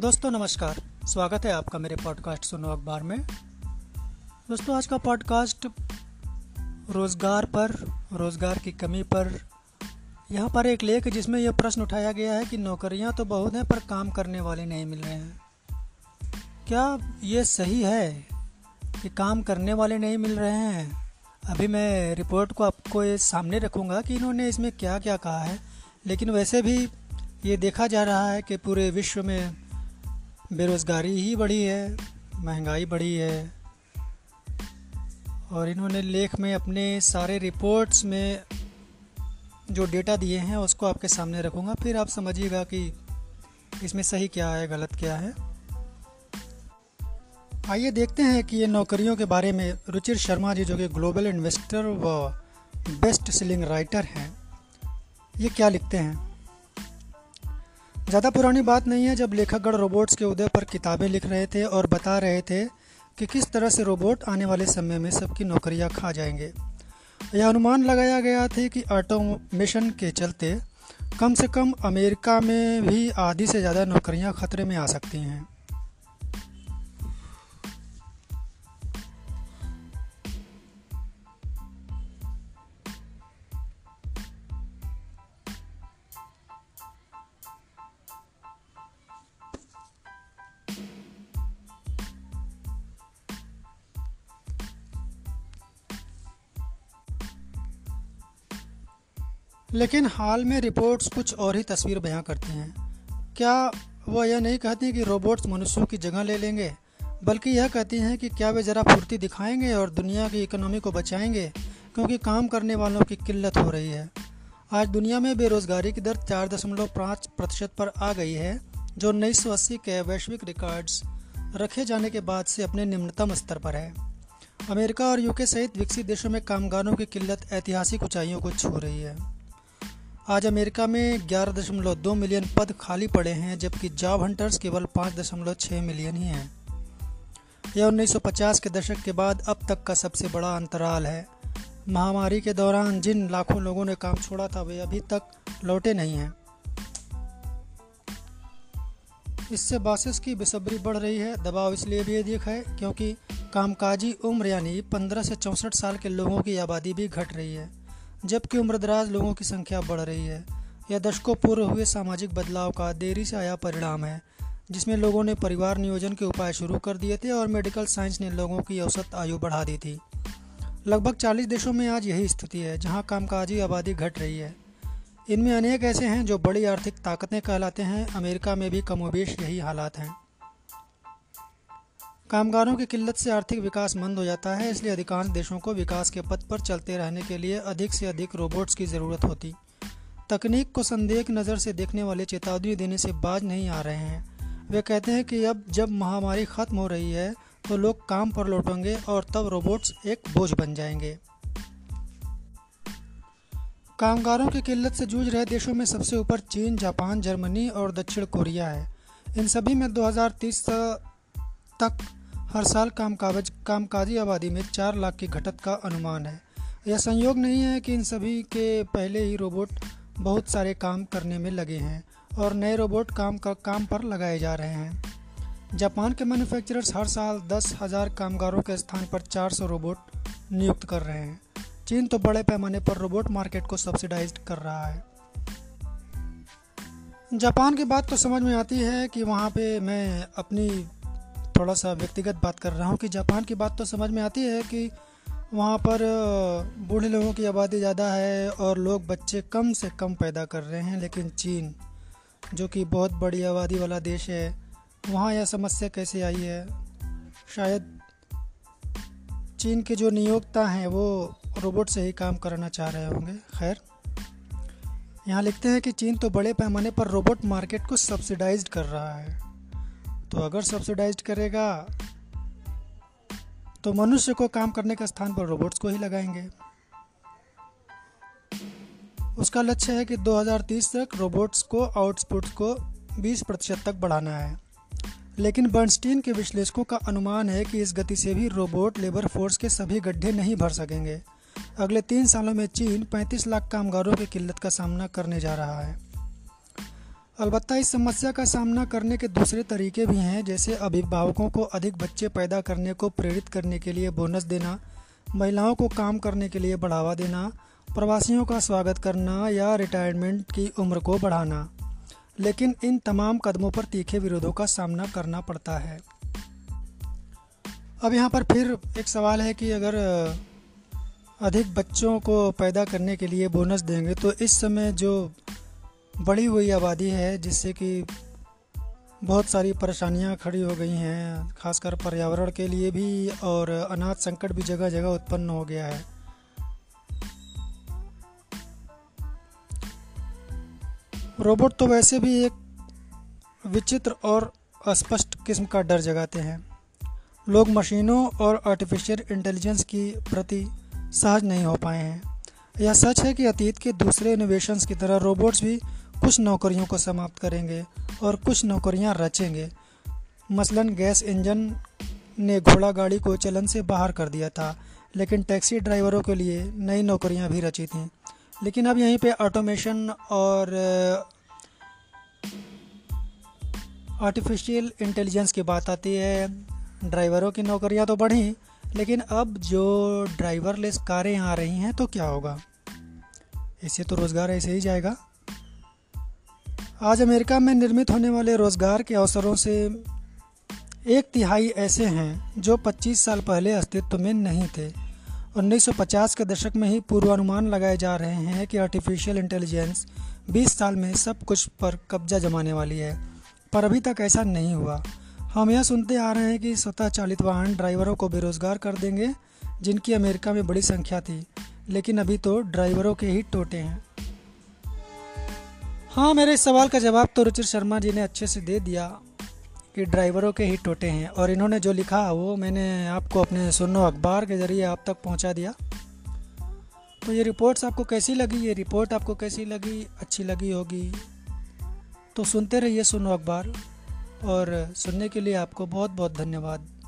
दोस्तों, नमस्कार। स्वागत है आपका मेरे पॉडकास्ट सुनो अखबार में। दोस्तों, आज का पॉडकास्ट रोज़गार पर, रोज़गार की कमी पर। यहाँ पर एक लेख जिसमें यह प्रश्न उठाया गया है कि नौकरियाँ तो बहुत हैं, पर काम करने वाले नहीं मिल रहे हैं। क्या ये सही है कि काम करने वाले नहीं मिल रहे हैं? अभी मैं रिपोर्ट को आपको ये सामने रखूँगा कि इन्होंने इसमें क्या क्या कहा है, लेकिन वैसे भी ये देखा जा रहा है कि पूरे विश्व में बेरोज़गारी ही बढ़ी है, महँगाई बढ़ी है। और इन्होंने लेख में अपने सारे रिपोर्ट्स में जो डेटा दिए हैं, उसको आपके सामने रखूँगा। फिर आप समझिएगा कि इसमें सही क्या है, गलत क्या है। आइए देखते हैं कि ये नौकरियों के बारे में रुचिर शर्मा जी, जो कि ग्लोबल इन्वेस्टर व बेस्ट सेलिंग राइटर हैं, ये क्या लिखते हैं? ज़्यादा पुरानी बात नहीं है, जब लेखकगढ़ रोबोट्स के उदय पर किताबें लिख रहे थे और बता रहे थे कि किस तरह से रोबोट आने वाले समय में सबकी नौकरियाँ खा जाएँगे। यह अनुमान लगाया गया था कि ऑटोमेशन के चलते कम से कम अमेरिका में भी आधी से ज़्यादा नौकरियाँ खतरे में आ सकती हैं। लेकिन हाल में रिपोर्ट्स कुछ और ही तस्वीर बयां करती हैं। क्या वह यह नहीं कहती कि रोबोट्स मनुष्यों की जगह ले लेंगे, बल्कि यह कहती हैं कि क्या वे ज़रा फुर्ती दिखाएँगे और दुनिया की इकोनॉमी को बचाएँगे, क्योंकि काम करने वालों की किल्लत हो रही है। आज दुनिया में बेरोज़गारी की दर चार दशमलव पाँच प्रतिशत पर आ गई है, जो उन्नीस सौ अस्सी के वैश्विक रिकॉर्ड्स रखे जाने के बाद से अपने निम्नतम स्तर पर है। अमेरिका और यूके सहित विकसित देशों में कामगारों की किल्लत ऐतिहासिक ऊंचाइयों को छू रही है। आज अमेरिका में ग्यारह दशमलव दो मिलियन पद खाली पड़े हैं, जबकि जॉब हंटर्स केवल पाँच दशमलव छः मिलियन ही हैं। यह 1950 के दशक के बाद अब तक का सबसे बड़ा अंतराल है। महामारी के दौरान जिन लाखों लोगों ने काम छोड़ा था, वे अभी तक लौटे नहीं हैं। इससे बासिस की बेसब्री बढ़ रही है। दबाव इसलिए भी अधिक है क्योंकि कामकाजी उम्र यानी 15 से चौंसठ साल के लोगों की आबादी भी घट रही है। जबकि उम्रदराज लोगों की संख्या बढ़ रही है। यह दशकों पूर्व हुए सामाजिक बदलाव का देरी से आया परिणाम है, जिसमें लोगों ने परिवार नियोजन के उपाय शुरू कर दिए थे और मेडिकल साइंस ने लोगों की औसत आयु बढ़ा दी थी। लगभग 40 देशों में आज यही स्थिति है, जहाँ कामकाजी आबादी घट रही है। इनमें अनेक ऐसे हैं जो बड़ी आर्थिक ताकतें कहलाते हैं, अमेरिका में भी कमोबेश यही हालात हैं। कामगारों की किल्लत से आर्थिक विकास मंद हो जाता है, इसलिए अधिकांश देशों को विकास के पथ पर चलते रहने के लिए अधिक से अधिक रोबोट्स की ज़रूरत होती। तकनीक को संदेह नज़र से देखने वाले चेतावनी देने से बाज नहीं आ रहे हैं। वे कहते हैं कि अब जब महामारी ख़त्म हो रही है तो लोग काम पर लौटेंगे और तब रोबोट्स एक बोझ बन जाएँगे। कामगारों की किल्लत से जूझ रहे देशों में सबसे ऊपर चीन, जापान, जर्मनी और दक्षिण कोरिया है। इन सभी में 2030 तक हर साल काम कागज़ कामकाजी आबादी में चार लाख की घटत का अनुमान है। यह संयोग नहीं है कि इन सभी के पहले ही रोबोट बहुत सारे काम करने में लगे हैं और नए रोबोट काम का, काम पर लगाए जा रहे हैं। जापान के मैन्युफैक्चरर्स हर साल दस हज़ार कामगारों के स्थान पर 400 रोबोट नियुक्त कर रहे हैं। चीन तो बड़े पैमाने पर रोबोट मार्केट को सब्सिडाइज कर रहा है। जापान की बात तो समझ में आती है कि वहाँ पे मैं अपनी थोड़ा सा व्यक्तिगत बात कर रहा हूँ कि जापान की बात तो समझ में आती है कि वहाँ पर बूढ़े लोगों की आबादी ज़्यादा है और लोग बच्चे कम से कम पैदा कर रहे हैं, लेकिन चीन, जो कि बहुत बड़ी आबादी वाला देश है, वहाँ यह समस्या कैसे आई है? शायद चीन के जो नियोक्ता हैं, वो रोबोट से ही काम कराना चाह रहे होंगे। खैर, यहाँ लिखते हैं कि चीन तो बड़े पैमाने पर रोबोट मार्केट को सब्सिडाइज्ड कर रहा है। तो अगर सब्सिडाइज करेगा तो मनुष्य को काम करने के स्थान पर रोबोट्स को ही लगाएँगे। उसका लक्ष्य है कि 2030 तक रोबोट्स को आउटपुट को 20 प्रतिशत तक बढ़ाना है। लेकिन बर्नस्टीन के विश्लेषकों का अनुमान है कि इस गति से भी रोबोट लेबर फोर्स के सभी गड्ढे नहीं भर सकेंगे। अगले तीन सालों में चीन 35 लाख कामगारों की किल्लत का सामना करने जा रहा है। अलबत्ता इस समस्या का सामना करने के दूसरे तरीके भी हैं, जैसे अभिभावकों को अधिक बच्चे पैदा करने को प्रेरित करने के लिए बोनस देना, महिलाओं को काम करने के लिए बढ़ावा देना, प्रवासियों का स्वागत करना या रिटायरमेंट की उम्र को बढ़ाना। लेकिन इन तमाम कदमों पर तीखे विरोधों का सामना करना पड़ता है। अब यहाँ पर फिर एक सवाल है कि अगर, अधिक बच्चों को पैदा करने के लिए बोनस देंगे तो इस समय जो बढ़ी हुई आबादी है, जिससे कि बहुत सारी परेशानियाँ खड़ी हो गई हैं, खासकर पर्यावरण के लिए भी, और अनाज संकट भी जगह जगह उत्पन्न हो गया है। रोबोट तो वैसे भी एक विचित्र और अस्पष्ट किस्म का डर जगाते हैं। लोग मशीनों और आर्टिफिशियल इंटेलिजेंस की प्रति सहज नहीं हो पाए हैं। यह सच है कि अतीत के दूसरे इनोवेशंस की तरह रोबोट्स भी कुछ नौकरियों को समाप्त करेंगे और कुछ नौकरियाँ रचेंगे। मसलन गैस इंजन ने घोड़ा गाड़ी को चलन से बाहर कर दिया था, लेकिन टैक्सी ड्राइवरों के लिए नई नौकरियाँ भी रची थीं। लेकिन अब यहीं पे ऑटोमेशन और आर्टिफिशियल इंटेलिजेंस की बात आती है। ड्राइवरों की नौकरियाँ तो बढ़ी, लेकिन अब जो ड्राइवरलेस कारें आ रही हैं तो क्या होगा? इससे तो रोज़गार ऐसे ही जाएगा। आज अमेरिका में निर्मित होने वाले रोज़गार के अवसरों से एक तिहाई ऐसे हैं जो 25 साल पहले अस्तित्व में नहीं थे। 1950 के दशक में ही पूर्वानुमान लगाए जा रहे हैं कि आर्टिफिशियल इंटेलिजेंस 20 साल में सब कुछ पर कब्जा जमाने वाली है, पर अभी तक ऐसा नहीं हुआ। हम यह सुनते आ रहे हैं कि स्वतः चालित वाहन ड्राइवरों को बेरोज़गार कर देंगे, जिनकी अमेरिका में बड़ी संख्या थी, लेकिन अभी तो ड्राइवरों के ही टोटे हैं। हाँ मेरे इस सवाल का जवाब तो रुचिर शर्मा जी ने अच्छे से दे दिया कि ड्राइवरों के ही टोटे हैं। और इन्होंने जो लिखा, वो मैंने आपको अपने सुनो अखबार के ज़रिए आप तक पहुँचा दिया। तो ये रिपोर्ट्स आपको कैसी लगी? ये रिपोर्ट आपको कैसी लगी? अच्छी लगी होगी? तो सुनते रहिए सुनो अखबार। और सुनने के लिए आपको बहुत बहुत धन्यवाद।